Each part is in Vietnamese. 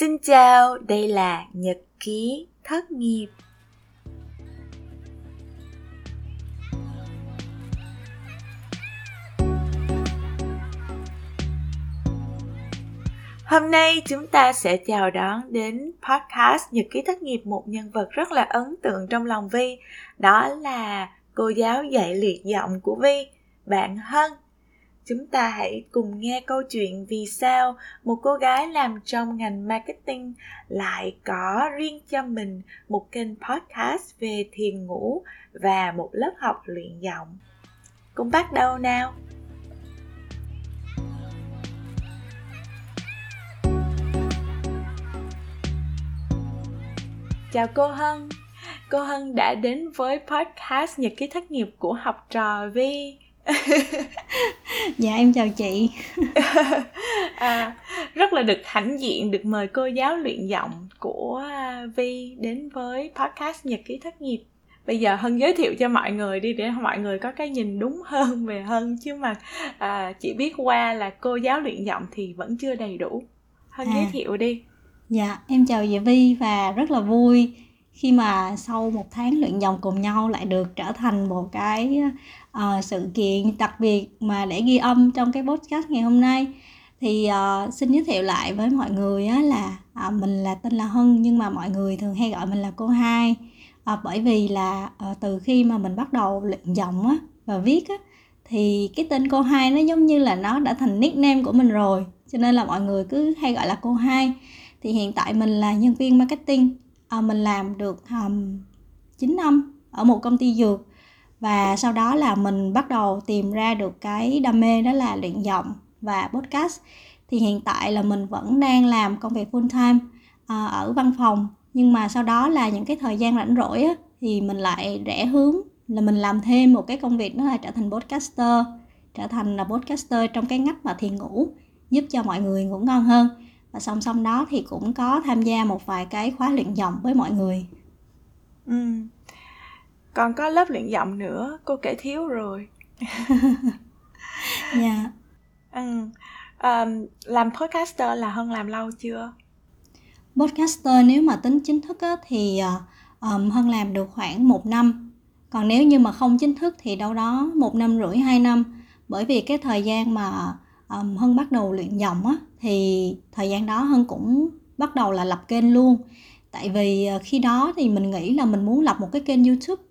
Xin chào, đây là Nhật ký thất nghiệp. Hôm nay chúng ta sẽ chào đón đến podcast Nhật ký thất nghiệp một nhân vật rất là ấn tượng trong lòng Vi, đó là cô giáo dạy liệt giọng của Vi, bạn Hân chúng ta hãy cùng nghe câu chuyện vì sao một cô gái làm trong ngành marketing lại có riêng cho mình một kênh podcast về thiền ngủ và một lớp học luyện giọng. Cùng bắt đầu nào. Chào cô hân. Cô hân đã đến với podcast nhật ký thất nghiệp của học trò vi. dạ em chào chị. À, rất là được hãnh diện được mời cô giáo luyện giọng của à, vi đến với podcast nhật ký thất nghiệp. Bây giờ hân giới thiệu cho mọi người đi để mọi người có cái nhìn đúng hơn về hân chứ mà à, chỉ biết qua là cô giáo luyện giọng thì vẫn chưa đầy đủ. Hân à, giới thiệu đi. Dạ em chào chị vi và rất là vui khi mà sau một tháng luyện giọng cùng nhau lại được trở thành một cái uh, sự kiện đặc biệt mà để ghi âm trong cái podcast ngày hôm nay. Thì uh, xin giới thiệu lại với mọi người á, là uh, mình là tên là Hân nhưng mà mọi người thường hay gọi mình là cô hai. Uh, bởi vì là uh, từ khi mà mình bắt đầu luyện giọng á, và viết á, thì cái tên cô hai nó giống như là nó đã thành nickname của mình rồi cho nên là mọi người cứ hay gọi là cô hai. Thì hiện tại mình là nhân viên marketing. Ờ, mình làm được um, 9 năm ở một công ty dược. Và sau đó là mình bắt đầu tìm ra được cái đam mê đó là luyện giọng và podcast. Thì hiện tại là mình vẫn đang làm công việc full time uh, ở văn phòng. Nhưng mà sau đó là những cái thời gian rảnh rỗi á, thì mình lại rẽ hướng là mình làm thêm một cái công việc đó là trở thành podcaster trở thành là podcaster trong cái ngách mà thiền ngủ giúp cho mọi người ngủ ngon hơn và song song đó thì cũng có tham gia một vài cái khóa luyện giọng với mọi người ừ. còn có lớp luyện giọng nữa cô kể thiếu rồi dạ yeah. ừ. um, làm podcaster là hơn làm lâu chưa podcaster nếu mà tính chính thức á, thì um, hân làm được khoảng một năm còn nếu như mà không chính thức thì đâu đó một năm rưỡi hai năm bởi vì cái thời gian mà um, hân bắt đầu luyện giọng á thì thời gian đó hân cũng bắt đầu là lập kênh luôn. Tại vì ờ, khi đó thì mình nghĩ là mình muốn lập một cái kênh youtube.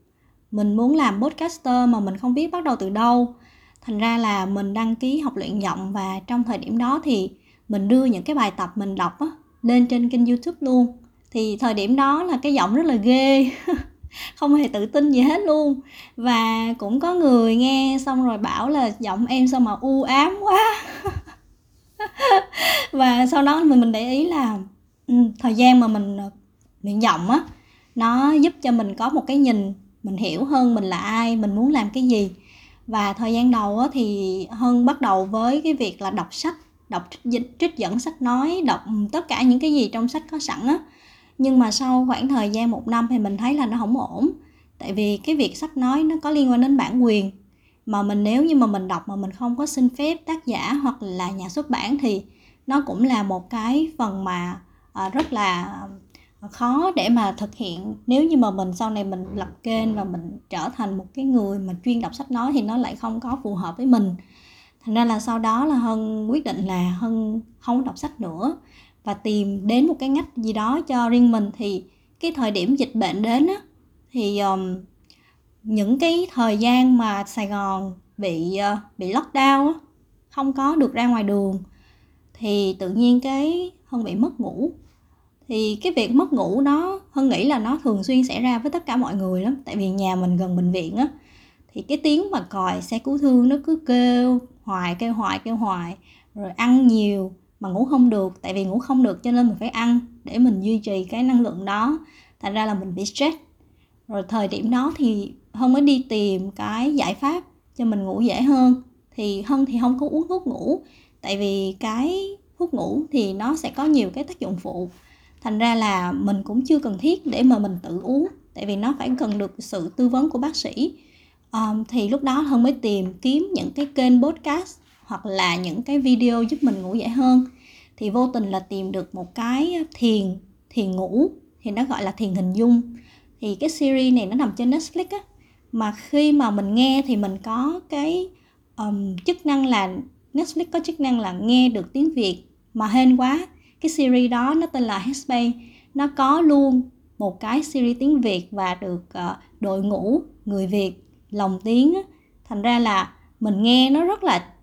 Mình muốn làm podcaster mà mình không biết bắt đầu từ đâu. Thành ra là mình đăng ký học luyện giọng và trong thời điểm đó thì mình đưa những cái bài tập mình đọc á, lên trên kênh youtube luôn. Thì thời điểm đó là cái giọng rất là ghê. không hề tự tin gì hết luôn. Và cũng có người nghe xong rồi bảo là giọng em sao mà u ám quá. Và sau đó mình mình để ý là ừ, thời gian mà mình ờ, luyện giọng á nó giúp cho mình có một cái nhìn mình hiểu hơn mình là ai mình muốn làm cái gì. Và thời gian đầu á, thì hơn bắt đầu với cái việc là đọc sách đọc trích, trích dẫn sách nói đọc tất cả những cái gì trong sách có sẵn á nhưng mà sau khoảng thời gian một năm thì mình thấy là nó không ổn. Tại vì cái việc sách nói nó có liên quan đến bản quyền. Mà mình nếu như mà mình đọc mà mình không có xin phép tác giả hoặc là nhà xuất bản thì nó cũng là một cái phần mà à, rất là à, khó để mà thực hiện. Nếu như mà mình sau này mình lập kênh và mình trở thành một cái người mà chuyên đọc sách nói thì nó lại không có phù hợp với mình. Thành ra là sau đó là hân quyết định là hân không đọc sách nữa và tìm đến một cái ngách gì đó cho riêng mình thì cái thời điểm dịch bệnh đến á thì um, những cái thời gian mà Sài Gòn bị uh, bị lockdown á không có được ra ngoài đường thì tự nhiên cái Hân bị mất ngủ. Thì cái việc mất ngủ đó Hân nghĩ là nó thường xuyên xảy ra với tất cả mọi người lắm tại vì nhà mình gần bệnh viện á thì cái tiếng mà còi xe cứu thương nó cứ kêu hoài kêu hoài kêu hoài rồi ăn nhiều mà ngủ không được tại vì ngủ không được cho nên mình phải ăn để mình duy trì cái năng lượng đó. Thành ra là mình bị stress. Rồi thời điểm đó thì hân mới đi tìm cái giải pháp cho mình ngủ dễ hơn. Thì hân thì không có uống thuốc ngủ tại vì cái thuốc ngủ thì nó sẽ có nhiều cái tác dụng phụ. Thành ra là mình cũng chưa cần thiết để mà mình tự uống tại vì nó phải cần được sự tư vấn của bác sĩ. Um, thì lúc đó hân mới tìm kiếm những cái kênh podcast hoặc là những cái video giúp mình ngủ dễ hơn thì vô tình là tìm được một cái thiền thiền ngủ thì nó gọi là thiền hình dung. Thì cái series này nó nằm trên Netflix á mà khi mà mình nghe thì mình có cái um, chức năng là Netflix có chức năng là nghe được tiếng Việt mà hên quá. Cái series đó nó tên là Headspace. Nó có luôn một cái series tiếng Việt và được uh, đội ngũ người Việt lồng tiếng á. thành ra là mình nghe nó rất là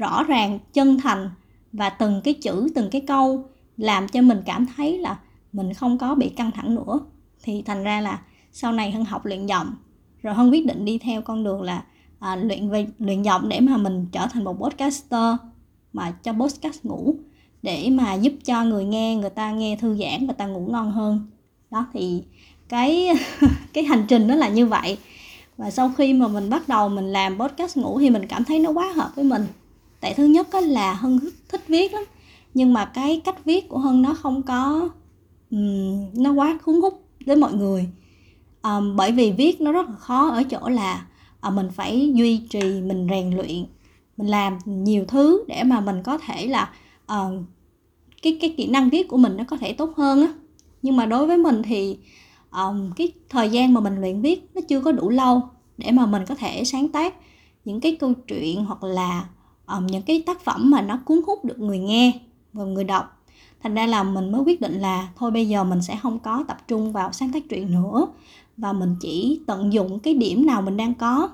rõ ràng chân thành và từng cái chữ từng cái câu làm cho mình cảm thấy là mình không có bị căng thẳng nữa. Thì thành ra là sau này hân học luyện giọng rồi hân quyết định đi theo con đường là à, luyện về luyện giọng để mà mình trở thành một podcaster mà cho podcast ngủ để mà giúp cho người nghe người ta nghe thư giãn và ta ngủ ngon hơn. Đó thì cái cái hành trình nó là như vậy. Và sau khi mà mình bắt đầu mình làm podcast ngủ thì mình cảm thấy nó quá hợp với mình tại thứ nhất là hân thích viết lắm nhưng mà cái cách viết của hân nó không có um, nó quá cuốn hút với mọi người. Um, bởi vì viết nó rất là khó ở chỗ là uh, mình phải duy trì mình rèn luyện mình làm nhiều thứ để mà mình có thể là uh, cái cái kỹ năng viết của mình nó có thể tốt hơn á. Nhưng mà đối với mình thì um, cái thời gian mà mình luyện viết nó chưa có đủ lâu để mà mình có thể sáng tác những cái câu chuyện hoặc là um, những cái tác phẩm mà nó cuốn hút được người nghe và người đọc. Thành ra là mình mới quyết định là thôi bây giờ mình sẽ không có tập trung vào sáng tác truyện nữa và mình chỉ tận dụng cái điểm nào mình đang có.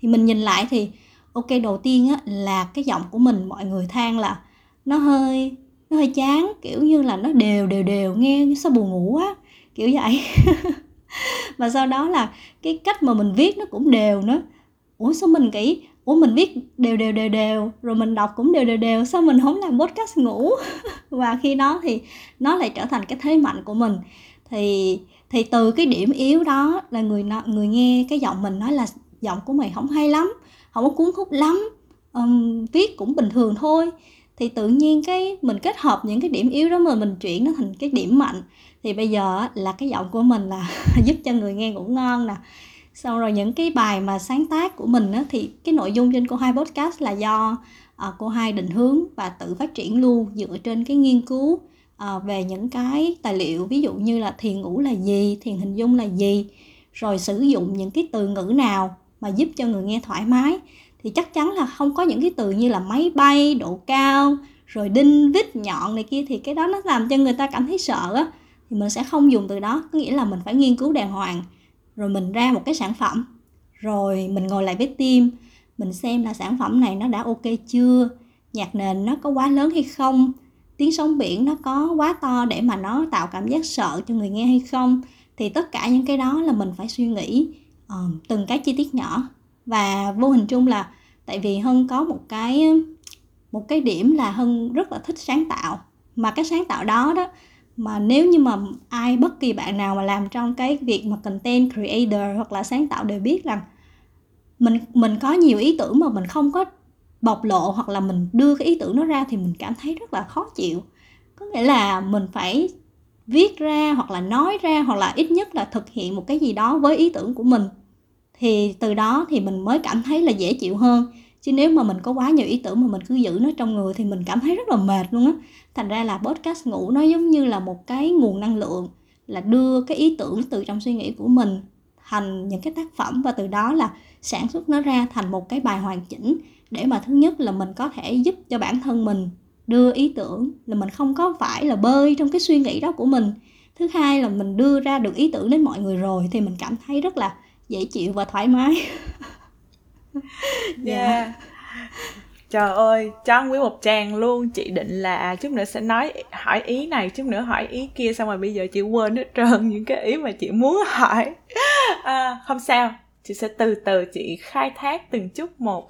Thì mình nhìn lại thì ok đầu tiên á là cái giọng của mình mọi người than là nó hơi nó hơi chán kiểu như là nó đều đều đều nghe sao buồn ngủ quá kiểu vậy. Và sau đó là cái cách mà mình viết nó cũng đều nữa. Ủa sao mình nghĩ ủa mình viết đều đều đều đều. Rồi mình đọc cũng đều đều đều. Sao mình không làm podcast ngủ? Và khi đó thì nó lại trở thành cái thế mạnh của mình. Thì thì từ cái điểm yếu đó là người người nghe cái giọng mình nói là giọng của mày không hay lắm không có cuốn hút lắm. Um, viết cũng bình thường thôi. Thì tự nhiên cái mình kết hợp những cái điểm yếu đó mà mình chuyển nó thành cái điểm mạnh. Thì bây giờ là cái giọng của mình là giúp cho người nghe ngủ ngon nè sau rồi những cái bài mà sáng tác của mình á, thì cái nội dung trên cô hai podcast là do à, cô hai định hướng và tự phát triển luôn dựa trên cái nghiên cứu à, về những cái tài liệu ví dụ như là thiền ngủ là gì thiền hình dung là gì rồi sử dụng những cái từ ngữ nào mà giúp cho người nghe thoải mái. Thì chắc chắn là không có những cái từ như là máy bay độ cao rồi đinh vít nhọn này kia thì cái đó nó làm cho người ta cảm thấy sợ á. Thì mình sẽ không dùng từ đó có nghĩa là mình phải nghiên cứu đàng hoàng rồi mình ra một cái sản phẩm. Rồi mình ngồi lại với team mình xem là sản phẩm này nó đã ok chưa nhạc nền nó có quá lớn hay không tiếng sóng biển nó có quá to để mà nó tạo cảm giác sợ cho người nghe hay không. Thì tất cả những cái đó là mình phải suy nghĩ uh, từng cái chi tiết nhỏ. Và vô hình chung là tại vì hân có một cái một cái điểm là hân rất là thích sáng tạo. Mà cái sáng tạo đó đó mà nếu như mà ai, bất kỳ bạn nào mà làm trong cái việc mà content creator hoặc là sáng tạo đều biết rằng mình mình có nhiều ý tưởng mà mình không có bộc lộ hoặc là mình đưa cái ý tưởng nó ra thì mình cảm thấy rất là khó chịu. Có nghĩa là mình phải viết ra hoặc là nói ra hoặc là ít nhất là thực hiện một cái gì đó với ý tưởng của mình. Thì từ đó thì mình mới cảm thấy là dễ chịu hơn chứ nếu mà mình có quá nhiều ý tưởng mà mình cứ giữ nó trong người thì mình cảm thấy rất là mệt luôn á. Thành ra là podcast ngủ nó giống như là một cái nguồn năng lượng, là đưa cái ý tưởng từ trong suy nghĩ của mình thành những cái tác phẩm và từ đó là sản xuất nó ra thành một cái bài hoàn chỉnh để mà thứ nhất là mình có thể giúp cho bản thân mình đưa ý tưởng là mình không có phải là bơi trong cái suy nghĩ đó của mình. Thứ hai là mình đưa ra được ý tưởng đến mọi người rồi thì mình cảm thấy rất là dễ chịu và thoải mái. yeah. yeah. Trời ơi, cho nguyên một tràng luôn. Chị định là à, chút nữa sẽ nói hỏi ý này, chút nữa hỏi ý kia Xong rồi bây giờ chị quên hết trơn những cái ý mà chị muốn hỏi. À, Không sao, chị sẽ từ từ chị khai thác từng chút một.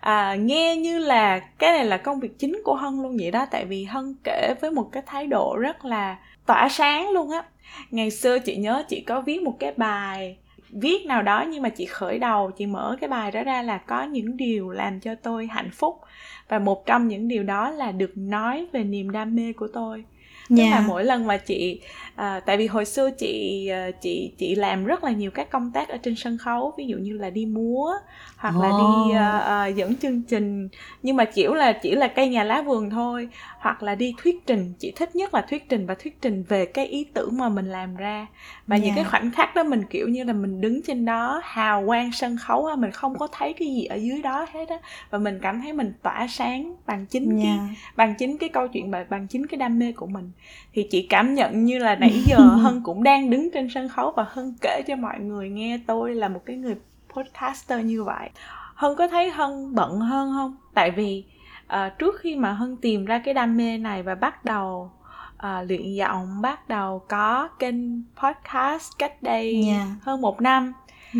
À, Nghe như là cái này là công việc chính của Hân luôn vậy đó. Tại vì Hân kể với một cái thái độ rất là tỏa sáng luôn á. Ngày xưa chị nhớ chị có viết một cái bài viết nào đó nhưng mà chị khởi đầu chị mở cái bài đó ra là có những điều làm cho tôi hạnh phúc và một trong những điều đó là được nói về niềm đam mê của tôi tức yeah. là mỗi lần mà chị à, tại vì hồi xưa chị à, chị chị làm rất là nhiều các công tác ở trên sân khấu ví dụ như là đi múa hoặc oh. là đi uh, uh, dẫn chương trình nhưng mà kiểu là chỉ là cây nhà lá vườn thôi hoặc là đi thuyết trình chị thích nhất là thuyết trình và thuyết trình về cái ý tưởng mà mình làm ra và yeah. những cái khoảnh khắc đó mình kiểu như là mình đứng trên đó hào quang sân khấu á mình không có thấy cái gì ở dưới đó hết á và mình cảm thấy mình tỏa sáng bằng chính yeah. cái bằng chính cái câu chuyện bằng chính cái đam mê của mình thì chị cảm nhận như là nãy giờ hân cũng đang đứng trên sân khấu và hân kể cho mọi người nghe tôi là một cái người podcaster như vậy hân có thấy hân bận hơn không tại vì uh, trước khi mà hân tìm ra cái đam mê này và bắt đầu uh, luyện giọng bắt đầu có kênh podcast cách đây yeah. hơn một năm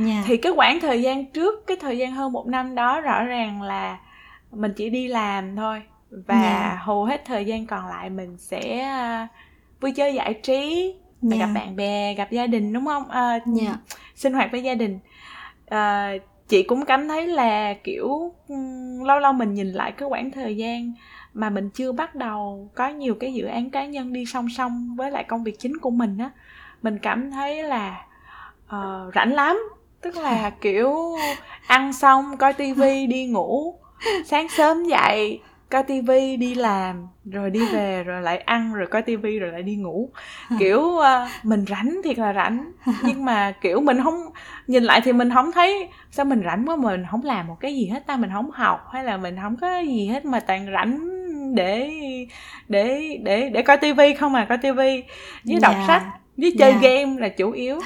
yeah. thì cái khoảng thời gian trước cái thời gian hơn một năm đó rõ ràng là mình chỉ đi làm thôi và yeah. hầu hết thời gian còn lại mình sẽ uh, vui chơi giải trí yeah. gặp bạn bè gặp gia đình đúng không uh, yeah. sinh hoạt với gia đình uh, chị cũng cảm thấy là kiểu lâu lâu mình nhìn lại cái khoảng thời gian mà mình chưa bắt đầu có nhiều cái dự án cá nhân đi song song với lại công việc chính của mình á mình cảm thấy là uh, rảnh lắm tức là kiểu ăn xong coi tivi đi ngủ sáng sớm dậy coi tivi đi làm rồi đi về rồi lại ăn rồi coi tivi rồi lại đi ngủ kiểu uh, mình rảnh thiệt là rảnh nhưng mà kiểu mình không nhìn lại thì mình không thấy sao mình rảnh quá mình không làm một cái gì hết ta mình không học hay là mình không có gì hết mà toàn rảnh để để để để coi tivi không à coi tivi với đọc yeah. Dạ. sách với chơi yeah. Dạ. game là chủ yếu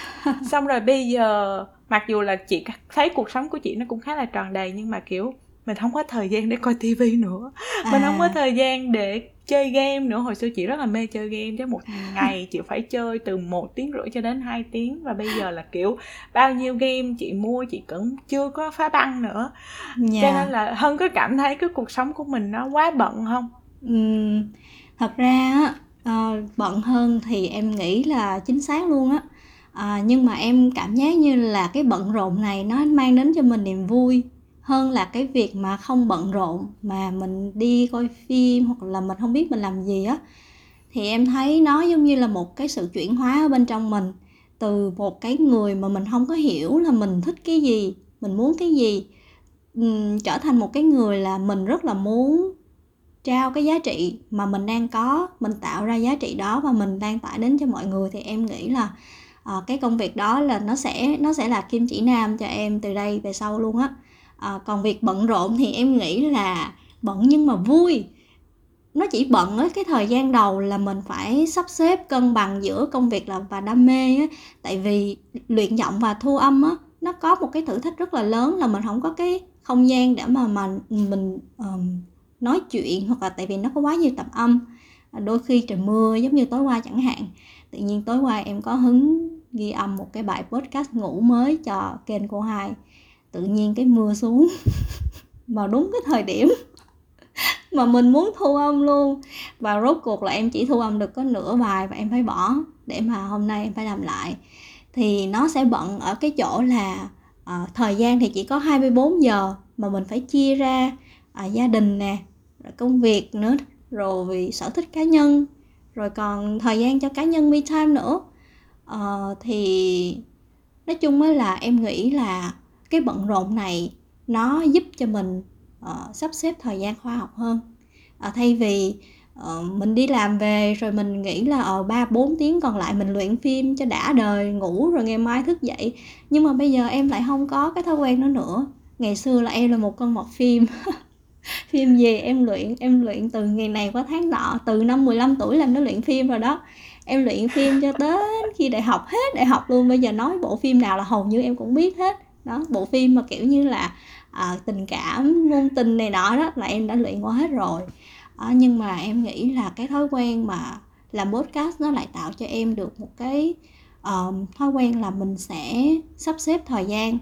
xong rồi bây giờ mặc dù là chị thấy cuộc sống của chị nó cũng khá là tròn đầy nhưng mà kiểu mình không có thời gian để coi tivi nữa à. mình không có à. thời gian để chơi game nữa hồi xưa chị rất là mê chơi game chứ một ngày chị phải chơi từ một tiếng rưỡi cho đến 2 tiếng và bây giờ là kiểu bao nhiêu game chị mua chị cũng chưa có phá băng nữa yeah. cho dạ. nên là hân có cảm thấy cái cuộc sống của mình nó quá bận không uhm, thật ra uh, bận hơn thì em nghĩ là chính xác luôn á à, nhưng mà em cảm giác như là cái bận rộn này nó mang đến cho mình niềm vui hơn là cái việc mà không bận rộn mà mình đi coi phim hoặc là mình không biết mình làm gì á. Thì em thấy nó giống như là một cái sự chuyển hóa ở bên trong mình. Từ một cái người mà mình không có hiểu là mình thích cái gì mình muốn cái gì trở thành một cái người là mình rất là muốn trao cái giá trị mà mình đang có mình tạo ra giá trị đó và mình đang tải đến cho mọi người. Thì em nghĩ là uh, cái công việc đó là nó sẽ nó sẽ là kim chỉ nam cho em từ đây về sau luôn á à, còn việc bận rộn thì em nghĩ là bận nhưng mà vui. Nó chỉ bận ở cái thời gian đầu là mình phải sắp xếp cân bằng giữa công việc là và đam mê á. Tại vì luyện giọng và thu âm á nó có một cái thử thách rất là lớn là mình không có cái không gian để mà mà mình um, nói chuyện hoặc là tại vì nó có quá nhiều tập âm. À, đôi khi trời mưa giống như tối qua chẳng hạn. Tự nhiên tối qua em có hứng ghi âm một cái bài podcast ngủ mới cho kênh cô hai tự nhiên cái mưa xuống. Vào đúng cái thời điểm mà mình muốn thu âm luôn. Và rốt cuộc là em chỉ thu âm được có nửa bài và em phải bỏ để mà hôm nay em phải làm lại. Thì nó sẽ bận ở cái chỗ là uh, thời gian thì chỉ có 24 giờ mà mình phải chia ra uh, gia đình nè rồi công việc nữa rồi vì sở thích cá nhân rồi còn thời gian cho cá nhân me time nữa. Uh, thì nói chung mới là em nghĩ là cái bận rộn này nó giúp cho mình uh, sắp xếp thời gian khoa học hơn. Uh, thay vì uh, mình đi làm về rồi mình nghĩ là ở ba bốn tiếng còn lại mình luyện phim cho đã đời ngủ rồi ngày mai thức dậy. Nhưng mà bây giờ em lại không có cái thói quen đó nữa. Ngày xưa là em là một con mọt phim. Phim gì em luyện em luyện từ ngày này qua tháng nọ từ năm 15 tuổi làm nó luyện phim rồi đó. Em luyện phim cho đến khi đại học hết đại học luôn. Bây giờ nói bộ phim nào là hầu như em cũng biết hết đó bộ phim mà kiểu như là à, tình cảm ngôn tình này nọ đó là em đã luyện qua hết rồi. À, nhưng mà em nghĩ là cái thói quen mà làm podcast nó lại tạo cho em được một cái uh, thói quen là mình sẽ sắp xếp thời gian.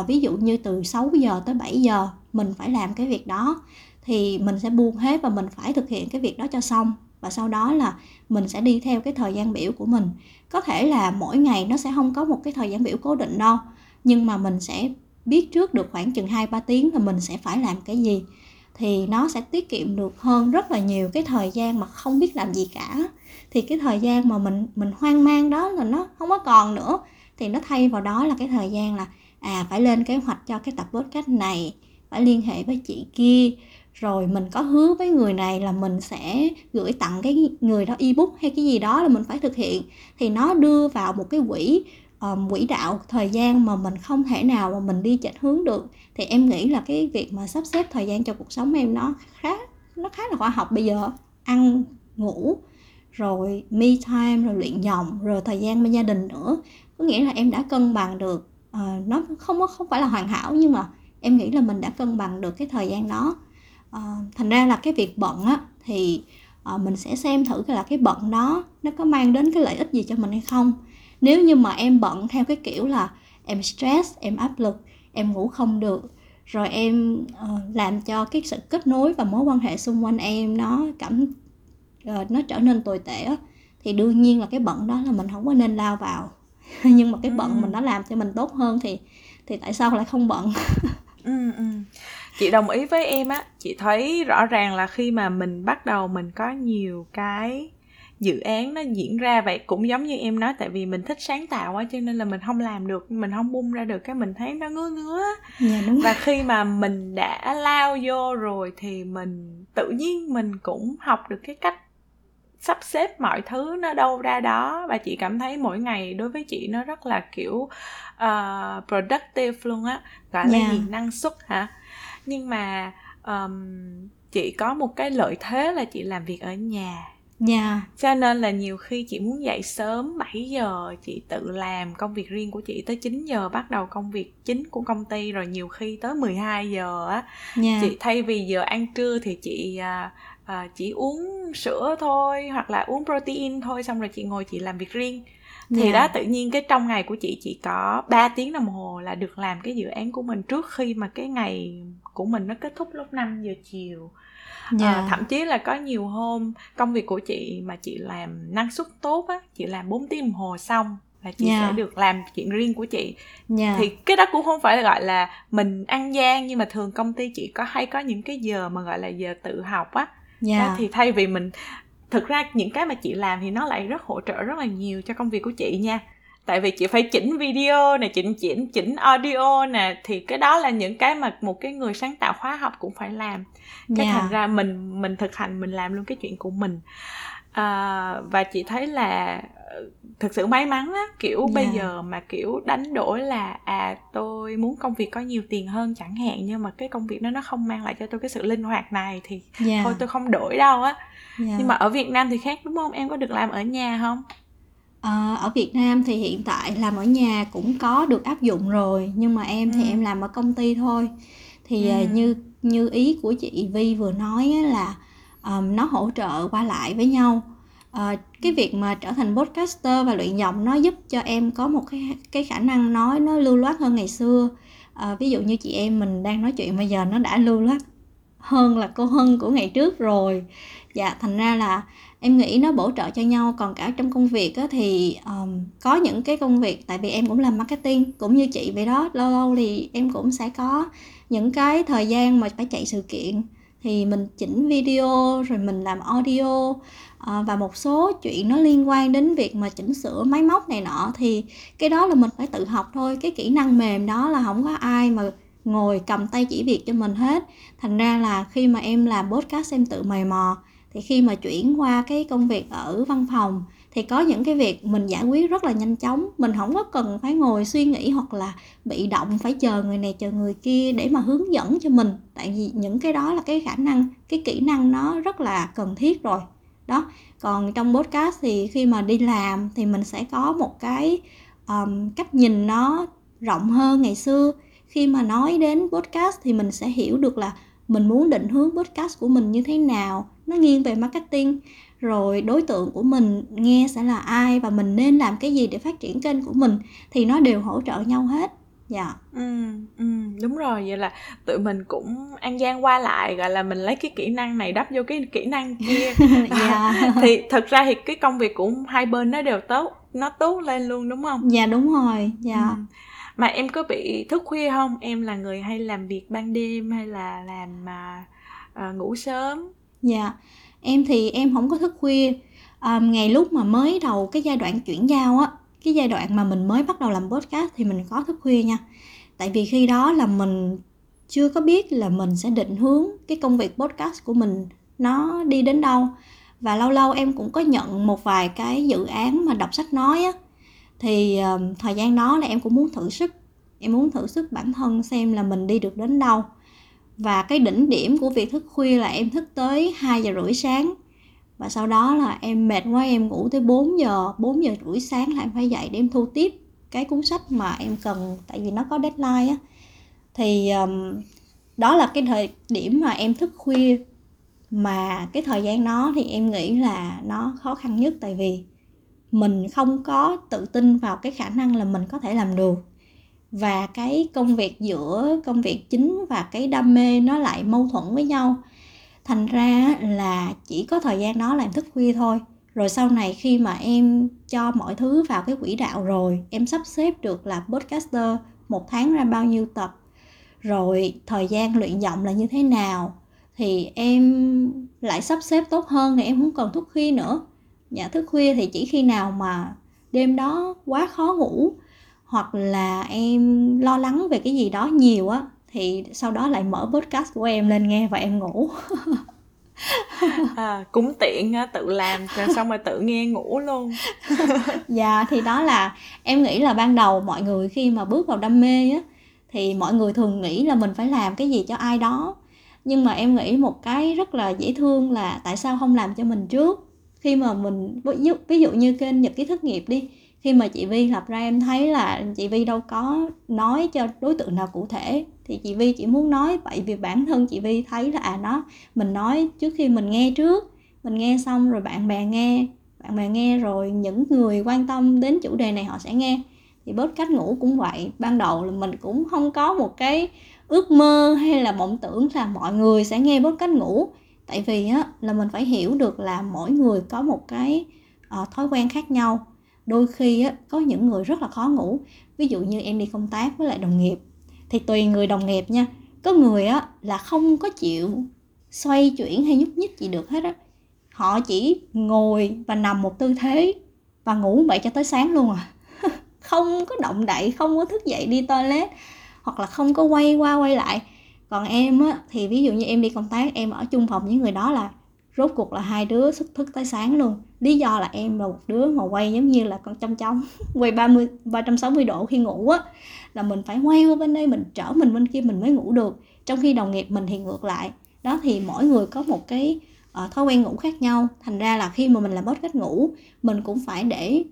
Uh, ví dụ như từ 6 giờ tới 7 giờ mình phải làm cái việc đó thì mình sẽ buông hết và mình phải thực hiện cái việc đó cho xong. Và sau đó là mình sẽ đi theo cái thời gian biểu của mình. Có thể là mỗi ngày nó sẽ không có một cái thời gian biểu cố định đâu nhưng mà mình sẽ biết trước được khoảng chừng 2 3 tiếng là mình sẽ phải làm cái gì. thì nó sẽ tiết kiệm được hơn rất là nhiều cái thời gian mà không biết làm gì cả. Thì cái thời gian mà mình mình hoang mang đó là nó không có còn nữa. Thì nó thay vào đó là cái thời gian là à phải lên kế hoạch cho cái tập podcast này, phải liên hệ với chị kia. Rồi mình có hứa với người này là mình sẽ gửi tặng cái người đó ebook hay cái gì đó là mình phải thực hiện. Thì nó đưa vào một cái quỹ um, quỹ đạo thời gian mà mình không thể nào mà mình đi chệch hướng được thì em nghĩ là cái việc mà sắp xếp thời gian cho cuộc sống em nó khá nó khá là khoa học. Bây giờ ăn ngủ rồi me time rồi luyện giọng rồi thời gian bên gia đình nữa có nghĩa là em đã cân bằng được. Uh, nó không không phải là hoàn hảo nhưng mà em nghĩ là mình đã cân bằng được cái thời gian đó. Uh, thành ra là cái việc bận á thì uh, mình sẽ xem thử là cái bận đó nó có mang đến cái lợi ích gì cho mình hay không nếu như mà em bận theo cái kiểu là em stress em áp lực em ngủ không được rồi em uh, làm cho cái sự kết nối và mối quan hệ xung quanh em nó cảm uh, nó trở nên tồi tệ á thì đương nhiên là cái bận đó là mình không có nên lao vào nhưng mà cái bận ừ. mình nó làm cho mình tốt hơn thì thì tại sao lại không bận ừ, ừ. chị đồng ý với em á chị thấy rõ ràng là khi mà mình bắt đầu mình có nhiều cái dự án nó diễn ra vậy cũng giống như em nói tại vì mình thích sáng tạo á cho nên là mình không làm được mình không bung ra được cái mình thấy nó ngứa ngứa dạ, đúng và khi mà mình đã lao vô rồi thì mình tự nhiên mình cũng học được cái cách sắp xếp mọi thứ nó đâu ra đó. Và chị cảm thấy mỗi ngày đối với chị nó rất là kiểu uh, productive luôn á gọi là yeah. gì năng suất hả? Nhưng mà um, chị có một cái lợi thế là chị làm việc ở nhà Yeah. Cho nên là nhiều khi chị muốn dậy sớm 7 giờ chị tự làm công việc riêng của chị tới 9 giờ bắt đầu công việc chính của công ty rồi nhiều khi tới 12 giờ á yeah. chị thay vì giờ ăn trưa thì chị à, à, chỉ uống sữa thôi hoặc là uống protein thôi xong rồi chị ngồi chị làm việc riêng thì yeah. đó tự nhiên cái trong ngày của chị chỉ có 3 tiếng đồng hồ là được làm cái dự án của mình trước khi mà cái ngày của mình nó kết thúc lúc 5 giờ chiều yeah. à, dạ. thậm chí là có nhiều hôm công việc của chị mà chị làm năng suất tốt á chị làm 4 tiếng đồng hồ xong là chị yeah. sẽ dạ. được làm chuyện riêng của chị yeah. Dạ. thì cái đó cũng không phải gọi là mình ăn gian nhưng mà thường công ty chị có hay có những cái giờ mà gọi là giờ tự học á yeah. đó, thì thay vì mình thực ra những cái mà chị làm thì nó lại rất hỗ trợ rất là nhiều cho công việc của chị nha tại vì chị phải chỉnh video nè chỉnh chỉnh chỉnh audio nè thì cái đó là những cái mà một cái người sáng tạo khóa học cũng phải làm cái yeah. thành ra mình mình thực hành mình làm luôn cái chuyện của mình à, và chị thấy là thực sự may mắn á kiểu yeah. bây giờ mà kiểu đánh đổi là à tôi muốn công việc có nhiều tiền hơn chẳng hạn nhưng mà cái công việc đó nó không mang lại cho tôi cái sự linh hoạt này thì yeah. thôi tôi không đổi đâu á yeah. nhưng mà ở Việt Nam thì khác đúng không em có được làm ở nhà không À, ở Việt Nam thì hiện tại làm ở nhà cũng có được áp dụng rồi nhưng mà em thì ừ. em làm ở công ty thôi thì ừ. như như ý của chị Vi vừa nói là um, nó hỗ trợ qua lại với nhau uh, cái việc mà trở thành podcaster và luyện giọng nó giúp cho em có một cái cái khả năng nói nó lưu loát hơn ngày xưa uh, ví dụ như chị em mình đang nói chuyện bây giờ nó đã lưu loát hơn là cô Hân của ngày trước rồi dạ thành ra là em nghĩ nó bổ trợ cho nhau còn cả trong công việc á, thì um, có những cái công việc tại vì em cũng làm marketing cũng như chị vậy đó lâu lâu thì em cũng sẽ có những cái thời gian mà phải chạy sự kiện. Thì mình chỉnh video rồi mình làm audio uh, và một số chuyện nó liên quan đến việc mà chỉnh sửa máy móc này nọ. Thì cái đó là mình phải tự học thôi cái kỹ năng mềm đó là không có ai mà ngồi cầm tay chỉ việc cho mình hết. Thành ra là khi mà em làm podcast em tự mày mò thì khi mà chuyển qua cái công việc ở văn phòng thì có những cái việc mình giải quyết rất là nhanh chóng. Mình không có cần phải ngồi suy nghĩ hoặc là bị động phải chờ người này chờ người kia để mà hướng dẫn cho mình. Tại vì những cái đó là cái khả năng cái kỹ năng nó rất là cần thiết rồi. Đó còn trong podcast thì khi mà đi làm thì mình sẽ có một cái um, cách nhìn nó rộng hơn ngày xưa. Khi mà nói đến podcast thì mình sẽ hiểu được là mình muốn định hướng podcast của mình như thế nào nó nghiêng về marketing. Rồi đối tượng của mình nghe sẽ là ai và mình nên làm cái gì để phát triển kênh của mình thì nó đều hỗ trợ nhau hết. Dạ. Ừ, ừ đúng rồi. Vậy là tụi mình cũng ăn gian qua lại gọi là mình lấy cái kỹ năng này đắp vô cái kỹ năng kia. Dạ. thì thật ra thì cái công việc của hai bên nó đều tốt nó tốt lên luôn đúng không? Dạ đúng rồi. Dạ. Ừ. mà em có bị thức khuya không? Em là người hay làm việc ban đêm hay là làm mà uh, ngủ sớm dạ. Yeah. em thì em không có thức khuya. À, ngày lúc mà mới đầu cái giai đoạn chuyển giao á cái giai đoạn mà mình mới bắt đầu làm podcast thì mình có thức khuya nha. Tại vì khi đó là mình chưa có biết là mình sẽ định hướng cái công việc podcast của mình nó đi đến đâu. Và lâu lâu em cũng có nhận một vài cái dự án mà đọc sách nói á. Thì um, thời gian đó là em cũng muốn thử sức. Em muốn thử sức bản thân xem là mình đi được đến đâu và cái đỉnh điểm của việc thức khuya là em thức tới 2 giờ rưỡi sáng. Và sau đó là em mệt quá em ngủ tới 4 giờ 4 giờ rưỡi sáng là em phải dậy để em thu tiếp cái cuốn sách mà em cần tại vì nó có deadline á. Thì um, đó là cái thời điểm mà em thức khuya. Mà cái thời gian đó thì em nghĩ là nó khó khăn nhất tại vì mình không có tự tin vào cái khả năng là mình có thể làm được và cái công việc giữa công việc chính và cái đam mê nó lại mâu thuẫn với nhau. Thành ra là chỉ có thời gian đó làm thức khuya thôi. Rồi sau này khi mà em cho mọi thứ vào cái quỹ đạo rồi, em sắp xếp được là podcaster một tháng ra bao nhiêu tập. Rồi thời gian luyện giọng là như thế nào, thì em lại sắp xếp tốt hơn thì em không cần thức khuya nữa. Dạ thức khuya thì chỉ khi nào mà đêm đó quá khó ngủ hoặc là em lo lắng về cái gì đó nhiều á thì sau đó lại mở podcast của em lên nghe và em ngủ. À, cũng tiện tự làm rồi xong rồi tự nghe ngủ luôn. Dạ thì đó là em nghĩ là ban đầu mọi người khi mà bước vào đam mê á thì mọi người thường nghĩ là mình phải làm cái gì cho ai đó. Nhưng mà em nghĩ một cái rất là dễ thương là tại sao không làm cho mình trước? Khi mà mình ví dụ như kênh nhật ký thất nghiệp đi khi mà chị Vi lập ra em thấy là chị Vi đâu có nói cho đối tượng nào cụ thể. Thì chị Vi chỉ muốn nói vậy vì bản thân chị Vi thấy là à nó mình nói trước khi mình nghe trước. Mình nghe xong rồi bạn bè nghe bạn bè nghe rồi những người quan tâm đến chủ đề này họ sẽ nghe. Thì bớt cách ngủ cũng vậy. Ban đầu là mình cũng không có một cái ước mơ hay là mộng tưởng là mọi người sẽ nghe bớt cách ngủ. Tại vì á là mình phải hiểu được là mỗi người có một cái uh, thói quen khác nhau đôi khi á, có những người rất là khó ngủ, ví dụ như em đi công tác với lại đồng nghiệp, thì tùy người đồng nghiệp nha, có người á là không có chịu xoay chuyển hay nhúc nhích gì được hết á. Họ chỉ ngồi và nằm một tư thế và ngủ vậy cho tới sáng luôn à. Không có động đậy, không có thức dậy đi toilet, hoặc là không có quay qua quay lại. Còn em á, thì ví dụ như em đi công tác, em ở chung phòng với người đó là rốt cuộc là hai đứa thức thức tới sáng luôn. Lý do là em là một đứa mà quay giống như là con trong trong quay 30 360 độ khi ngủ á. Là mình phải quay qua bên đây mình trở mình bên kia mình mới ngủ được. Trong khi đồng nghiệp mình thì ngược lại. Đó thì mỗi người có một cái uh, thói quen ngủ khác nhau. Thành ra là khi mà mình làm cách ngủ mình cũng phải để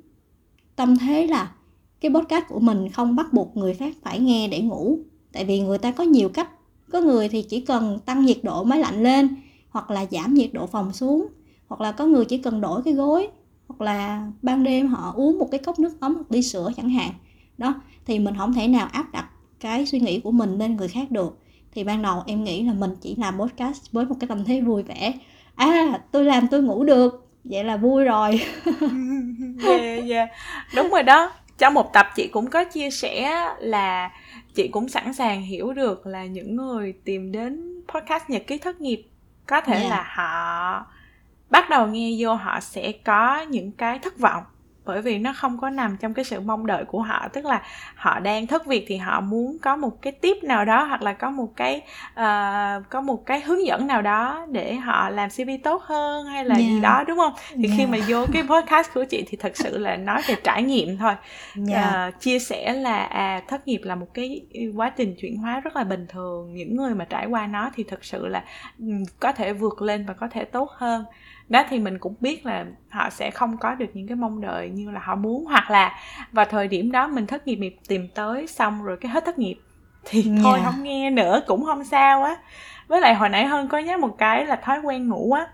tâm thế là cái podcast của mình không bắt buộc người khác phải nghe để ngủ. Tại vì người ta có nhiều cách. Có người thì chỉ cần tăng nhiệt độ máy lạnh lên hoặc là giảm nhiệt độ phòng xuống hoặc là có người chỉ cần đổi cái gối hoặc là ban đêm họ uống một cái cốc nước ấm hoặc ly sữa chẳng hạn. Đó thì mình không thể nào áp đặt cái suy nghĩ của mình lên người khác được. Thì ban đầu em nghĩ là mình chỉ làm podcast với một cái tâm thế vui vẻ. À tôi làm tôi ngủ được vậy là vui rồi. Yeah, yeah. đúng rồi đó. Trong một tập chị cũng có chia sẻ là chị cũng sẵn sàng hiểu được là những người tìm đến podcast nhật ký thất nghiệp có thể yeah. là họ bắt đầu nghe vô họ sẽ có những cái thất vọng bởi vì nó không có nằm trong cái sự mong đợi của họ tức là họ đang thất việc thì họ muốn có một cái tiếp nào đó hoặc là có một cái uh, có một cái hướng dẫn nào đó để họ làm cv tốt hơn hay là yeah. gì đó đúng không thì yeah. khi mà vô cái podcast của chị thì thật sự là nói về trải nghiệm thôi yeah. uh, chia sẻ là à thất nghiệp là một cái quá trình chuyển hóa rất là bình thường những người mà trải qua nó thì thật sự là có thể vượt lên và có thể tốt hơn đó thì mình cũng biết là họ sẽ không có được những cái mong đợi như là họ muốn hoặc là vào thời điểm đó mình thất nghiệp tìm tới xong rồi cái hết thất nghiệp thì yeah. thôi không nghe nữa cũng không sao á với lại hồi nãy hơn có nhớ một cái là thói quen ngủ á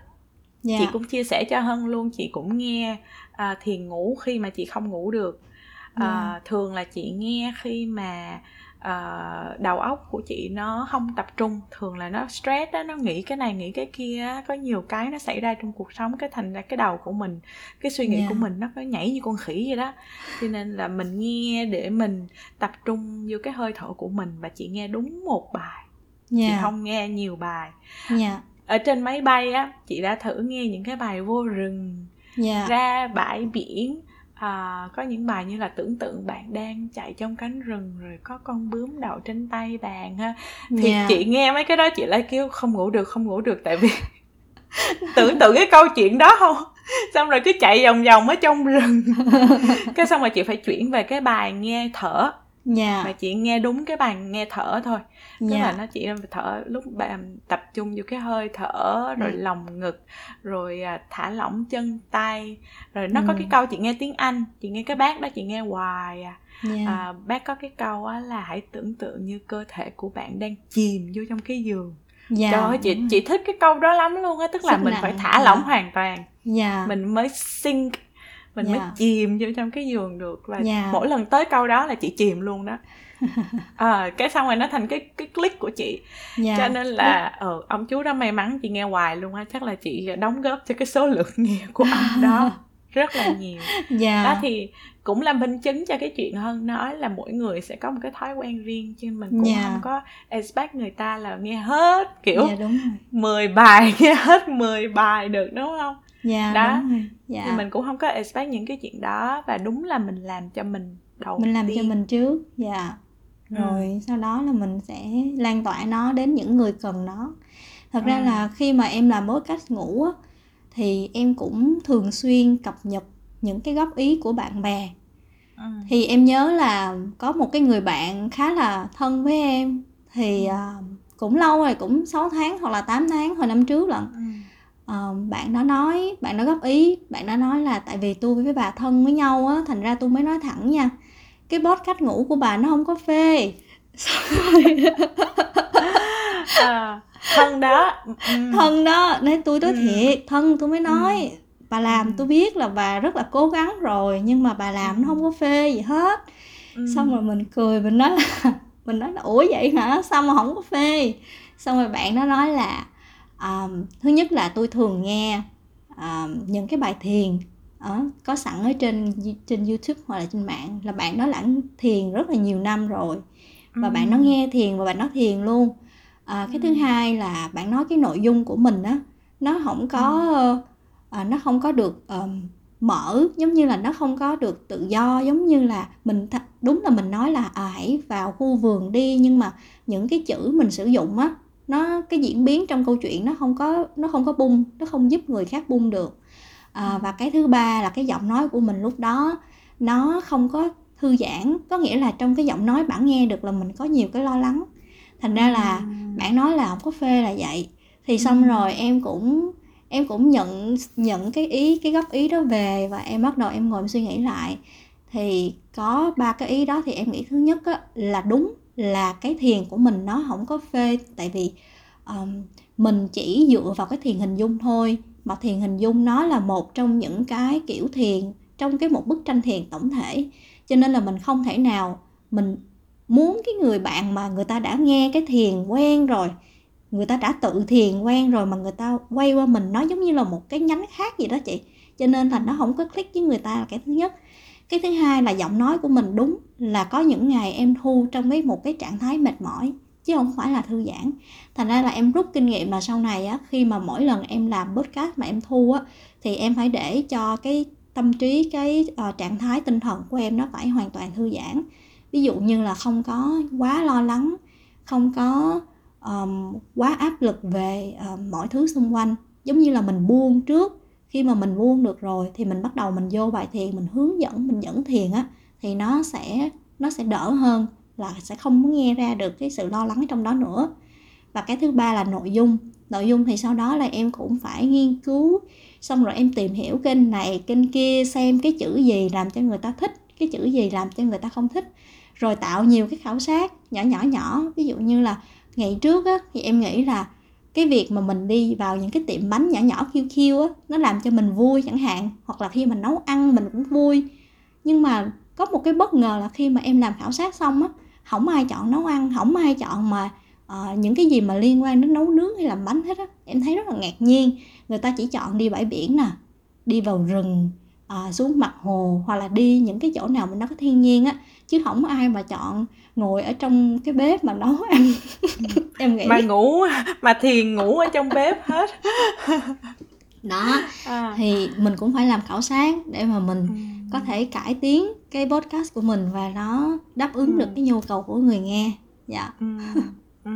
yeah. chị cũng chia sẻ cho hân luôn chị cũng nghe uh, thiền ngủ khi mà chị không ngủ được uh, yeah. thường là chị nghe khi mà uh, đầu óc của chị nó không tập trung thường là nó stress đó nó nghĩ cái này nghĩ cái kia có nhiều cái nó xảy ra trong cuộc sống cái thành ra cái đầu của mình cái suy nghĩ yeah. của mình nó có nhảy như con khỉ vậy đó cho nên là mình nghe để mình tập trung vô cái hơi thở của mình và chị nghe đúng một bài yeah. chị không nghe nhiều bài yeah. ở trên máy bay á chị đã thử nghe những cái bài vô rừng dạ ra bãi biển à, có những bài như là tưởng tượng bạn đang chạy trong cánh rừng rồi có con bướm đậu trên tay bạn ha. Thì Dạ. chị nghe mấy cái đó chị lại kêu không ngủ được không ngủ được tại vì tưởng tượng cái câu chuyện đó không? Xong rồi cứ chạy vòng vòng ở trong rừng. Cái xong rồi chị phải chuyển về cái bài nghe thở dạ. Mà chị nghe đúng cái bài nghe thở thôi. Tức là dạ. nó chỉ thở lúc bạn tập trung vô cái hơi thở rồi Ừ. lòng ngực rồi à, thả lỏng chân tay rồi nó có Ừ. cái câu chị nghe tiếng anh chị nghe cái bác đó chị nghe hoài à, dạ. À bác có cái câu á là hãy tưởng tượng như cơ thể của bạn đang chìm vô trong cái giường. Dạ trời ơi chị chị thích cái câu đó lắm luôn á tức là Sức mình nặng, phải thả lỏng hoàn toàn. Dạ. Mình mới sink mình mới Dạ. chìm vô trong cái giường được và Dạ. mỗi lần tới câu đó là chị chìm luôn đó. À, cái xong rồi nó thành cái cái click của chị. Dạ. Cho nên là ờ, ông chú đó may mắn chị nghe hoài luôn á chắc là chị đóng góp cho cái số lượng nghe của ông đó rất là nhiều. Dạ. Đó thì cũng là minh chứng cho cái chuyện hơn nói là mỗi người sẽ có một cái thói quen riêng chứ mình cũng Dạ. không có expect người ta là nghe hết kiểu dạ đúng rồi. 10 bài nghe hết 10 bài được đúng không dạ Đó. đúng rồi dạ thì mình cũng không có expect những cái chuyện đó và đúng là mình làm cho mình đầu mình làm cho tiên. mình trước dạ Ừ. rồi sau đó là mình sẽ lan tỏa nó đến những người cần nó thật ra Ừ. là khi mà em làm podcast ngủ á thì em cũng thường xuyên cập nhật những cái góp ý của bạn bè ừ. thì em nhớ là có một cái người bạn khá là thân với em thì à, cũng lâu rồi cũng 6 tháng hoặc là 8 tháng hồi năm trước lận Ừ. Ờ, bạn đó nói bạn đó góp ý bạn đó nói là tại vì tôi với bà thân với nhau á thành ra tôi mới nói thẳng nha cái podcast ngủ của bà nó không có phê à, thân đó ừ. thân đó nên tôi nói Ừ. thiệt thân tôi mới nói bà làm Ừ. tôi biết là bà rất là cố gắng rồi nhưng mà bà làm Ừ. nó không có phê gì hết Ừ. xong rồi mình cười mình nói là mình nói là ủa vậy hả sao mà không có phê xong rồi bạn đó nói là um, thứ nhất là tôi thường nghe um, những cái bài thiền ở có sẵn ở trên trên YouTube hoặc là trên mạng là bạn đó lãng thiền rất là nhiều năm rồi và Ừ. bạn nó nghe thiền và bạn nó thiền luôn à, cái thứ Ừ. hai là bạn nói cái nội dung của mình á nó không có à, nó không có được ờm, mở giống như là nó không có được tự do giống như là mình th- đúng là mình nói là à, hãy vào khu vườn đi nhưng mà những cái chữ mình sử dụng á nó cái diễn biến trong câu chuyện nó không có nó không có bung nó không giúp người khác bung được. À, và cái thứ ba là cái giọng nói của mình lúc đó nó không có thư giãn. Có nghĩa là trong cái giọng nói bạn nghe được là mình có nhiều cái lo lắng. Thành ra là Ừ. bạn nói là không có phê là vậy. Thì xong Ừ. rồi em cũng em cũng nhận nhận cái ý cái góp ý đó về và em bắt đầu em ngồi em suy nghĩ lại. Thì có ba cái ý đó thì em nghĩ thứ nhất á, là đúng là cái thiền của mình nó không có phê. Tại vì um, mình chỉ dựa vào cái thiền hình dung thôi mà thiền hình dung nó là một trong những cái kiểu thiền trong cái một bức tranh thiền tổng thể. Cho nên là mình không thể nào mình muốn cái người bạn mà người ta đã nghe cái thiền quen rồi người ta đã tự thiền quen rồi mà người ta quay qua mình nó giống như là một cái nhánh khác gì đó chị. Cho nên là nó không có click với người ta là cái thứ nhất cái thứ hai là giọng nói của mình đúng là có những ngày em thu trong cái một cái trạng thái mệt mỏi chứ không phải là thư giãn. Thành ra là em rút kinh nghiệm là sau này á khi mà mỗi lần em làm podcast mà em thu á thì em phải để cho cái tâm trí cái uh, trạng thái tinh thần của em nó phải hoàn toàn thư giãn. Ví dụ như là không có quá lo lắng không có um, quá áp lực về uh, mọi thứ xung quanh. Giống như là mình buông trước khi mà mình buông được rồi thì mình bắt đầu mình vô bài thiền, mình hướng dẫn, mình dẫn thiền á, thì nó sẽ nó sẽ đỡ hơn là sẽ không nghe ra được cái sự lo lắng trong đó nữa. Và cái thứ ba là nội dung. Nội dung thì sau đó là em cũng phải nghiên cứu, xong rồi em tìm hiểu kênh này, kênh kia, xem cái chữ gì làm cho người ta thích, cái chữ gì làm cho người ta không thích, rồi tạo nhiều cái khảo sát nhỏ nhỏ nhỏ. Ví dụ như là ngày trước á, thì em nghĩ là cái việc mà mình đi vào những cái tiệm bánh nhỏ nhỏ kêu kêu á nó làm cho mình vui chẳng hạn hoặc là khi mình nấu ăn mình cũng vui. Nhưng mà có một cái bất ngờ là khi mà em làm khảo sát xong á không ai chọn nấu ăn không ai chọn mà uh, những cái gì mà liên quan đến nấu nướng hay làm bánh hết á em thấy rất là ngạc nhiên. Người ta chỉ chọn đi bãi biển nè đi vào rừng à, xuống mặt hồ hoặc là đi những cái chỗ nào mà nó có thiên nhiên á chứ không ai mà chọn ngồi ở trong cái bếp mà nấu ăn em nghĩ mà ngủ mà thiền ngủ ở trong bếp hết đó à. thì mình cũng phải làm khảo sát để mà mình ừ. có thể cải tiến cái podcast của mình và nó đáp ứng ừ. được cái nhu cầu của người nghe dạ ừ. Ừ.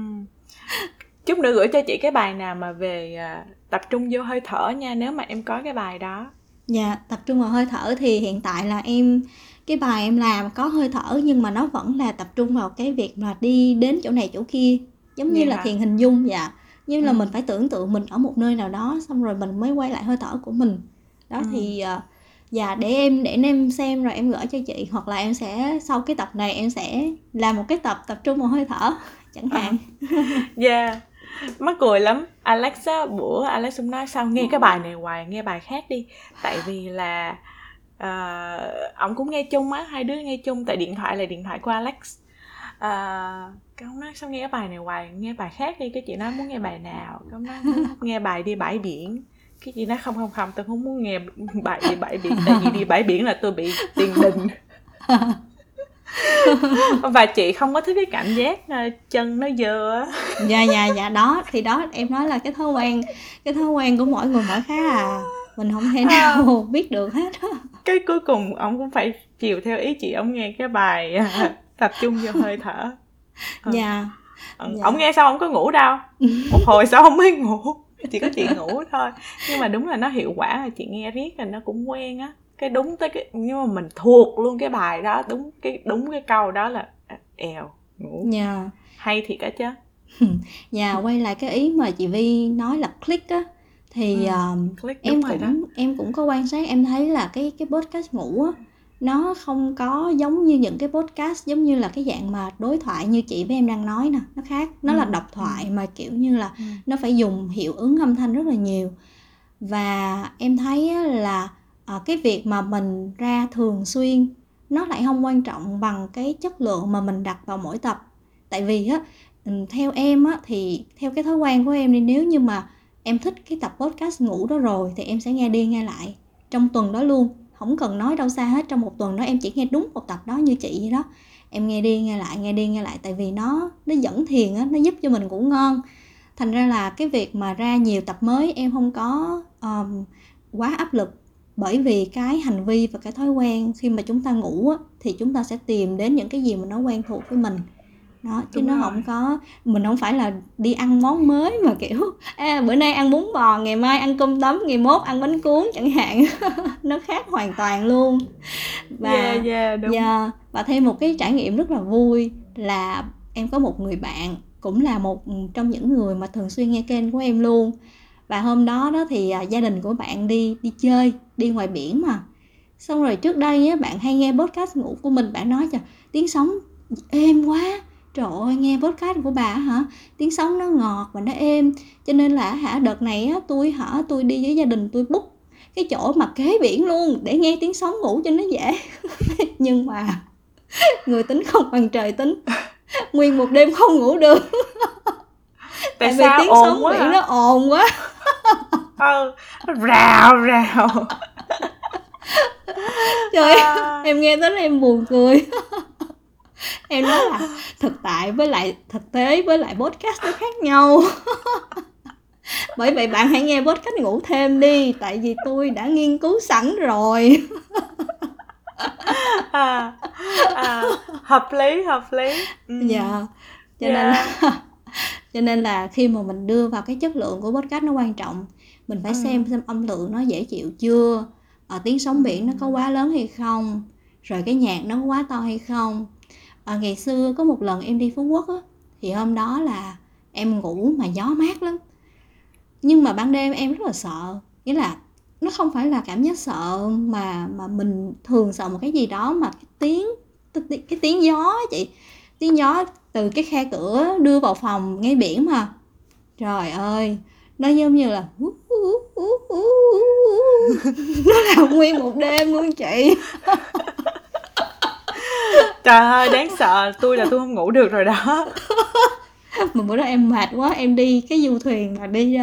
chút nữa gửi cho chị cái bài nào mà về uh, tập trung vô hơi thở nha nếu mà em có cái bài đó dạ tập trung vào hơi thở thì hiện tại là em cái bài em làm có hơi thở nhưng mà nó vẫn là tập trung vào cái việc mà đi đến chỗ này chỗ kia giống như yeah. là thiền hình dung dạ như ừ. là mình phải tưởng tượng mình ở một nơi nào đó xong rồi mình mới quay lại hơi thở của mình đó ừ. thì uh, dạ để em để em xem rồi em gửi cho chị hoặc là em sẽ sau cái tập này em sẽ làm một cái tập tập trung vào hơi thở chẳng hạn dạ yeah mắc cười lắm. Alex á bữa alex cũng nói sao? Nghe cái bài này hoài nghe bài khác đi. Tại vì là uh, ông cũng nghe chung á hai đứa nghe chung tại điện thoại là điện thoại của alex. Uh, cái ông nói sao nghe cái bài này hoài nghe bài khác đi cái chị nói muốn nghe bài nào? Cái ông nói muốn nghe bài đi bãi biển. Cái chị nói không không không tôi không muốn nghe bài đi bãi biển tại vì đi bãi biển là tôi bị tiền đình. và chị không có thích cái cảm giác chân nó dơ á. Dạ dạ dạ đó thì đó em nói là cái thói quen cái thói quen của mỗi người mỗi khác à. Mình không thể nào à. biết được hết cái cuối cùng ông cũng phải chiều theo ý chị ông nghe cái bài à, tập trung vô hơi thở. Ờ. dạ. Ờ, dạ. ông nghe xong ông có ngủ đâu? Một hồi sau ông mới ngủ chỉ có chị ngủ thôi. Nhưng mà đúng là nó hiệu quả chị nghe riết là nó cũng quen á cái đúng tới cái nhưng mà mình thuộc luôn cái bài đó đúng cái đúng cái câu đó là à, èo ngủ yeah. Dạ. hay thiệt á chứ dạ quay lại cái ý mà chị Vi nói là click á thì ừ, click, em cũng đó. em cũng có quan sát em thấy là cái cái podcast ngủ á nó không có giống như những cái podcast giống như là cái dạng mà đối thoại như chị với em đang nói nè nó khác nó ừ. là độc thoại mà kiểu như là ừ. nó phải dùng hiệu ứng âm thanh rất là nhiều và em thấy là à, cái việc mà mình ra thường xuyên nó lại không quan trọng bằng cái chất lượng mà mình đặt vào mỗi tập. Tại vì á theo em á thì theo cái thói quen của em đi nếu như mà em thích cái tập podcast ngủ đó rồi thì em sẽ nghe đi nghe lại trong tuần đó luôn. Không cần nói đâu xa hết trong một tuần đó em chỉ nghe đúng một tập đó như chị vậy đó. Em nghe đi nghe lại nghe đi nghe lại tại vì nó nó dẫn thiền á nó giúp cho mình ngủ ngon. Thành ra là cái việc mà ra nhiều tập mới em không có um, quá áp lực bởi vì cái hành vi và cái thói quen khi mà chúng ta ngủ á, thì chúng ta sẽ tìm đến những cái gì mà nó quen thuộc với mình. Đó chứ Đúng nó rồi. không có mình không phải là đi ăn món mới mà kiểu à, bữa nay ăn bún bò ngày mai ăn cơm tấm ngày mốt ăn bánh cuốn chẳng hạn. Nó khác hoàn toàn luôn. Và yeah, yeah, đúng. Yeah, và thêm một cái trải nghiệm rất là vui là em có một người bạn cũng là một trong những người mà thường xuyên nghe kênh của em luôn. Và hôm đó đó thì à, gia đình của bạn đi đi chơi đi ngoài biển mà. Xong rồi trước đây á, bạn hay nghe podcast ngủ của mình bạn nói cho tiếng sóng êm quá. Trời ơi nghe podcast của bà hả? Tiếng sóng nó ngọt và nó êm. Cho nên là hả đợt này á tôi hả tôi đi với gia đình tôi book cái chỗ mà kế biển luôn để nghe tiếng sóng ngủ cho nó dễ. Nhưng mà người tính không bằng trời tính. Nguyên một đêm không ngủ được. Tại, tại sao? vì tiếng ồn sóng biển hả? nó ồn quá ừ rào rào. Trời à. em nghe tới em buồn cười. Em nói là thực tại với lại thực tế với lại podcast nó khác nhau. Bởi vậy bạn hãy nghe podcast ngủ thêm đi tại vì tôi đã nghiên cứu sẵn rồi. À, à, hợp lý hợp lý. Ừ. dạ. Cho yeah. nên là cho nên là khi mà mình đưa vào cái chất lượng của podcast nó quan trọng mình phải ừ. xem xem âm lượng nó dễ chịu chưa? À, tiếng sóng biển nó có quá lớn hay không? Rồi cái nhạc nó có quá to hay không? À, ngày xưa có một lần em đi phú quốc á thì hôm đó là em ngủ mà gió mát lắm. Nhưng mà ban đêm em rất là sợ nghĩa là nó không phải là cảm giác sợ mà mà mình thường sợ một cái gì đó mà cái tiếng cái tiếng gió chị. Tiếng gió từ cái khe cửa đưa vào phòng ngay biển mà. Trời ơi nó giống như là nó là nguyên một đêm luôn chị. Trời ơi đáng sợ. Tôi là tôi không ngủ được rồi đó. Mà bữa đó em mệt quá em đi cái du thuyền mà đi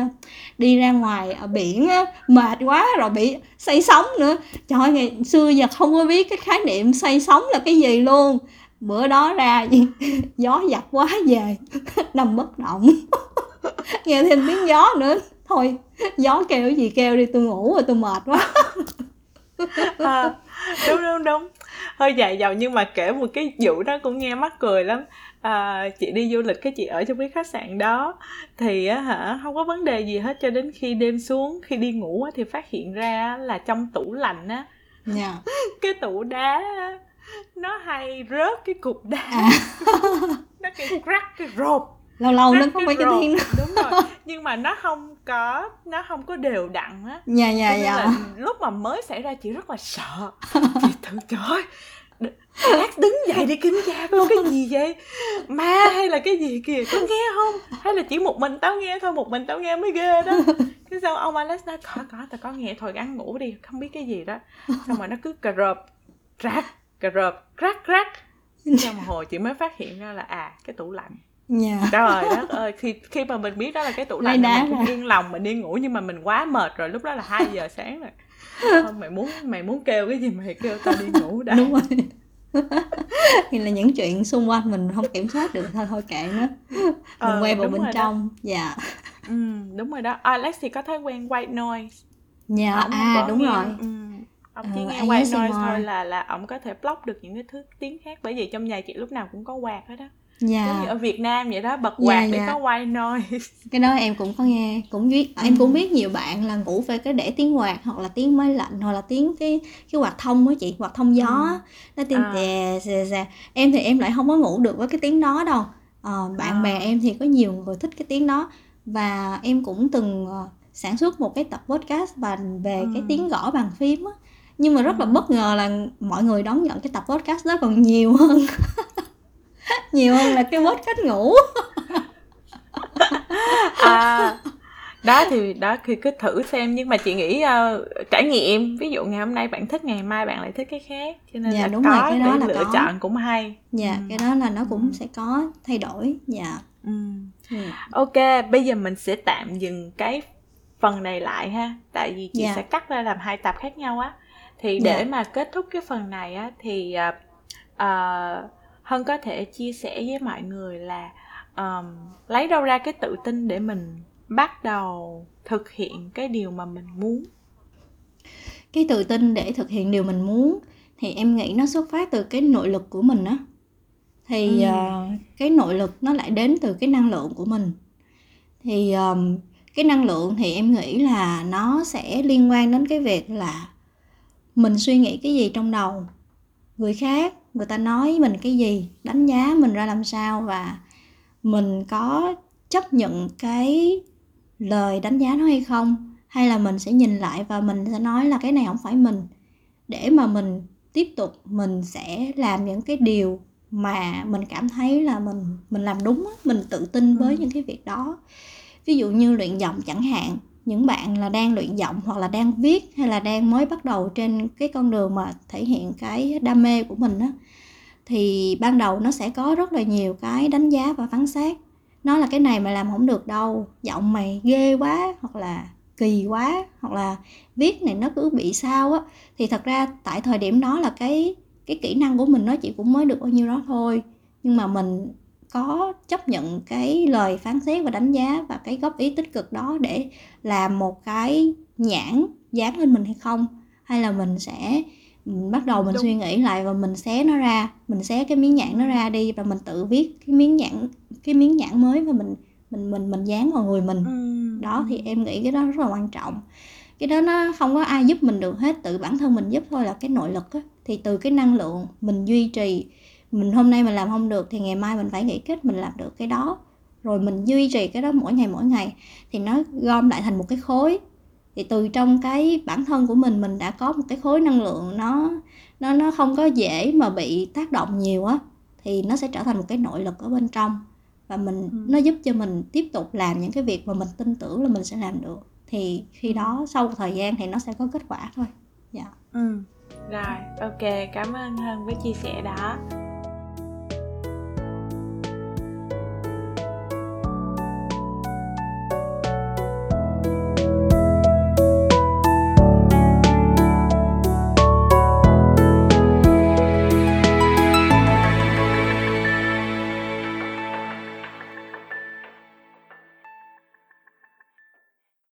đi ra ngoài ở biển á mệt quá rồi bị say sóng nữa. Trời ơi ngày xưa giờ không có biết cái khái niệm say sóng là cái gì luôn. Bữa đó ra gió giặt quá về nằm bất động. Nghe thêm tiếng gió nữa thôi gió kêu gì kêu đi tôi ngủ rồi tôi mệt quá à, đúng đúng đúng hơi dài dòng nhưng mà kể một cái vụ đó cũng nghe mắc cười lắm à, chị đi du lịch cái chị ở trong cái khách sạn đó thì á hả không có vấn đề gì hết cho đến khi đêm xuống khi đi ngủ á, thì phát hiện ra là trong tủ lạnh á yeah. Dạ. cái tủ đá nó hay rớt cái cục đá à. nó cái crack cái rộp lâu lâu nó không phải cái tiếng đúng rồi. Nhưng mà nó không có nó không có đều đặn á. Dạ dạ dạ. lúc mà mới xảy ra chị rất là sợ. Chị thử trời ơi đứng dậy đi kiểm tra coi cái gì vậy? Ma hay là cái gì kìa có nghe không? Hay là chỉ một mình tao nghe thôi một mình tao nghe mới ghê đó. Cái sao ông Alex nói có có tao có nghe thôi gắn ngủ đi không biết cái gì đó. Xong rồi nó cứ cà rộp rác cà rộp rác rác xong hồi chị mới phát hiện ra là à cái tủ lạnh Dạ. Trời đất ơi, khi khi mà mình biết đó là cái tủ lạnh mình cũng yên lòng mình đi ngủ nhưng mà mình quá mệt rồi, lúc đó là 2 giờ sáng rồi. Thôi mày muốn mày muốn kêu cái gì mày kêu tao đi ngủ đã. Đúng rồi. thì là những chuyện xung quanh mình không kiểm soát được thôi thôi kệ nó. Mình ờ, quay vào bên trong. Dạ. Ừ, đúng rồi đó. Alex thì có thói quen white noise. Dạ à đúng nghe, rồi. ừ, ông chỉ uh, nghe white noise thôi là là ông có thể block được những cái thứ tiếng khác. Bởi vì trong nhà chị lúc nào cũng có quạt hết đó dạ. ở Việt Nam vậy đó bật dạ, quạt dạ, để có white noise cái đó em cũng có nghe cũng biết em cũng biết nhiều bạn là ngủ phải cái để tiếng quạt hoặc là tiếng máy lạnh hoặc là tiếng cái cái quạt thông á chị quạt thông gió ừ. nó tiếng à. dè dè dè em thì em lại không có ngủ được với cái tiếng đó đâu à, bạn à. bè em thì có nhiều người thích cái tiếng đó và em cũng từng uh, sản xuất một cái tập podcast bàn về ừ. cái tiếng gõ bàn phím á nhưng mà rất là bất ngờ là mọi người đón nhận cái tập podcast đó còn nhiều hơn nhiều hơn là cái cách ngủ à đó thì đó thì cứ thử xem nhưng mà chị nghĩ uh, trải nghiệm ví dụ ngày hôm nay bạn thích ngày mai bạn lại thích cái khác cho nên dạ, là đúng có rồi, cái đó là lựa có. chọn cũng hay dạ ừ. cái đó là nó cũng ừ. sẽ có thay đổi dạ ừ. Ừ. ok bây giờ mình sẽ tạm dừng cái phần này lại ha tại vì chị dạ. sẽ cắt ra làm hai tập khác nhau á thì để dạ. mà kết thúc cái phần này á thì uh, uh, hân có thể chia sẻ với mọi người là um, lấy đâu ra cái tự tin để mình bắt đầu thực hiện cái điều mà mình muốn? Cái tự tin để thực hiện điều mình muốn thì em nghĩ nó xuất phát từ cái nội lực của mình á. Thì ừ. uh, cái nội lực nó lại đến từ cái năng lượng của mình. Thì um, cái năng lượng thì em nghĩ là nó sẽ liên quan đến cái việc là mình suy nghĩ cái gì trong đầu người khác người ta nói mình cái gì đánh giá mình ra làm sao và mình có chấp nhận cái lời đánh giá đó hay không? Hay là mình sẽ nhìn lại và mình sẽ nói là cái này không phải mình? Để mà mình tiếp tục mình sẽ làm những cái điều mà mình cảm thấy là mình mình làm đúng mình tự tin với ừ. những cái việc đó. Ví dụ như luyện giọng chẳng hạn những bạn là đang luyện giọng hoặc là đang viết hay là đang mới bắt đầu trên cái con đường mà thể hiện cái đam mê của mình á, thì ban đầu nó sẽ có rất là nhiều cái đánh giá và phán xét. Nó là cái này mà làm không được đâu, giọng mày ghê quá hoặc là kỳ quá hoặc là viết này nó cứ bị sao á. Thì thật ra tại thời điểm đó là cái cái kỹ năng của mình nó chỉ cũng mới được bao nhiêu đó thôi, nhưng mà mình có chấp nhận cái lời phán xét và đánh giá và cái góp ý tích cực đó để làm một cái nhãn dán lên mình hay không hay là mình sẽ mình bắt đầu mình Đúng. suy nghĩ lại và mình xé nó ra mình xé cái miếng nhãn nó ra đi và mình tự viết cái miếng nhãn cái miếng nhãn mới và mình mình mình mình dán vào người mình ừ. đó thì em nghĩ cái đó rất là quan trọng cái đó nó không có ai giúp mình được hết tự bản thân mình giúp thôi là cái nội lực á thì từ cái năng lượng mình duy trì mình hôm nay mình làm không được thì ngày mai mình phải nghĩ cách mình làm được cái đó. Rồi mình duy trì cái đó mỗi ngày mỗi ngày. Thì nó gom lại thành một cái khối. Thì từ trong cái bản thân của mình mình đã có một cái khối năng lượng nó nó nó không có dễ mà bị tác động nhiều á thì nó sẽ trở thành một cái nội lực ở bên trong. Và mình ừ. nó giúp cho mình tiếp tục làm những cái việc mà mình tin tưởng là mình sẽ làm được. Thì khi ừ. đó sau một thời gian thì nó sẽ có kết quả thôi. Dạ. Ừ. Rồi ok cảm ơn hân với chia sẻ đó